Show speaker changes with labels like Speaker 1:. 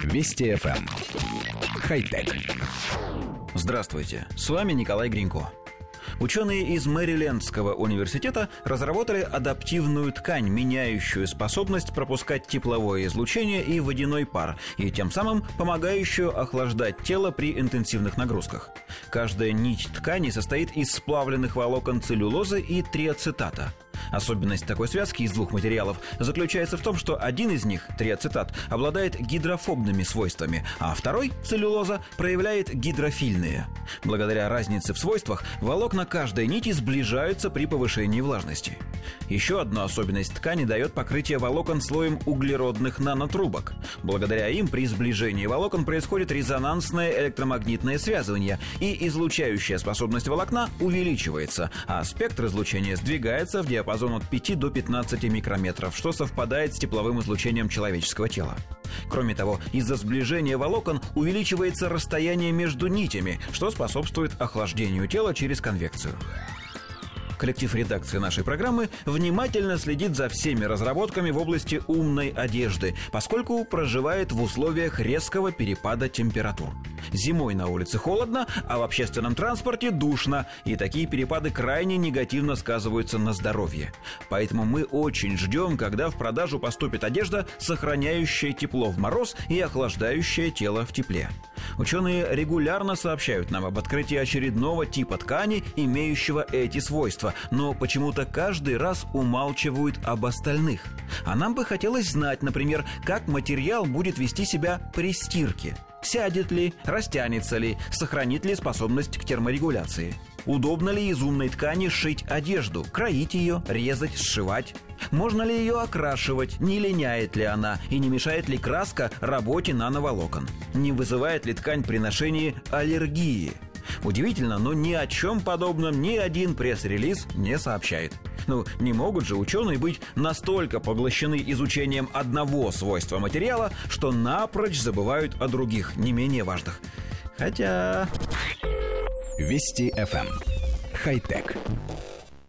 Speaker 1: Вести FM. Эм. Хай-тек.
Speaker 2: Здравствуйте, с вами Николай Гринько. Ученые из Мэрилендского университета разработали адаптивную ткань, меняющую способность пропускать тепловое излучение и водяной пар, и тем самым помогающую охлаждать тело при интенсивных нагрузках. Каждая нить ткани состоит из сплавленных волокон целлюлозы и триацетата – Особенность такой связки из двух материалов заключается в том, что один из них, триацетат, обладает гидрофобными свойствами, а второй, целлюлоза, проявляет гидрофильные. Благодаря разнице в свойствах волокна каждой нити сближаются при повышении влажности. Еще одна особенность ткани дает покрытие волокон слоем углеродных нанотрубок. Благодаря им при сближении волокон происходит резонансное электромагнитное связывание, и излучающая способность волокна увеличивается, а спектр излучения сдвигается в диапазон от 5 до 15 микрометров, что совпадает с тепловым излучением человеческого тела. Кроме того, из-за сближения волокон увеличивается расстояние между нитями, что способствует охлаждению тела через конвекцию коллектив редакции нашей программы внимательно следит за всеми разработками в области умной одежды, поскольку проживает в условиях резкого перепада температур. Зимой на улице холодно, а в общественном транспорте душно, и такие перепады крайне негативно сказываются на здоровье. Поэтому мы очень ждем, когда в продажу поступит одежда, сохраняющая тепло в мороз и охлаждающая тело в тепле. Ученые регулярно сообщают нам об открытии очередного типа ткани, имеющего эти свойства, но почему-то каждый раз умалчивают об остальных. А нам бы хотелось знать, например, как материал будет вести себя при стирке. Сядет ли, растянется ли, сохранит ли способность к терморегуляции. Удобно ли из умной ткани шить одежду, кроить ее, резать, сшивать? Можно ли ее окрашивать, не линяет ли она и не мешает ли краска работе нановолокон? Не вызывает ли ткань при ношении аллергии? Удивительно, но ни о чем подобном ни один пресс-релиз не сообщает. Ну, не могут же ученые быть настолько поглощены изучением одного свойства материала, что напрочь забывают о других, не менее важных. Хотя...
Speaker 1: Вести FM. Эм. Хай-тек.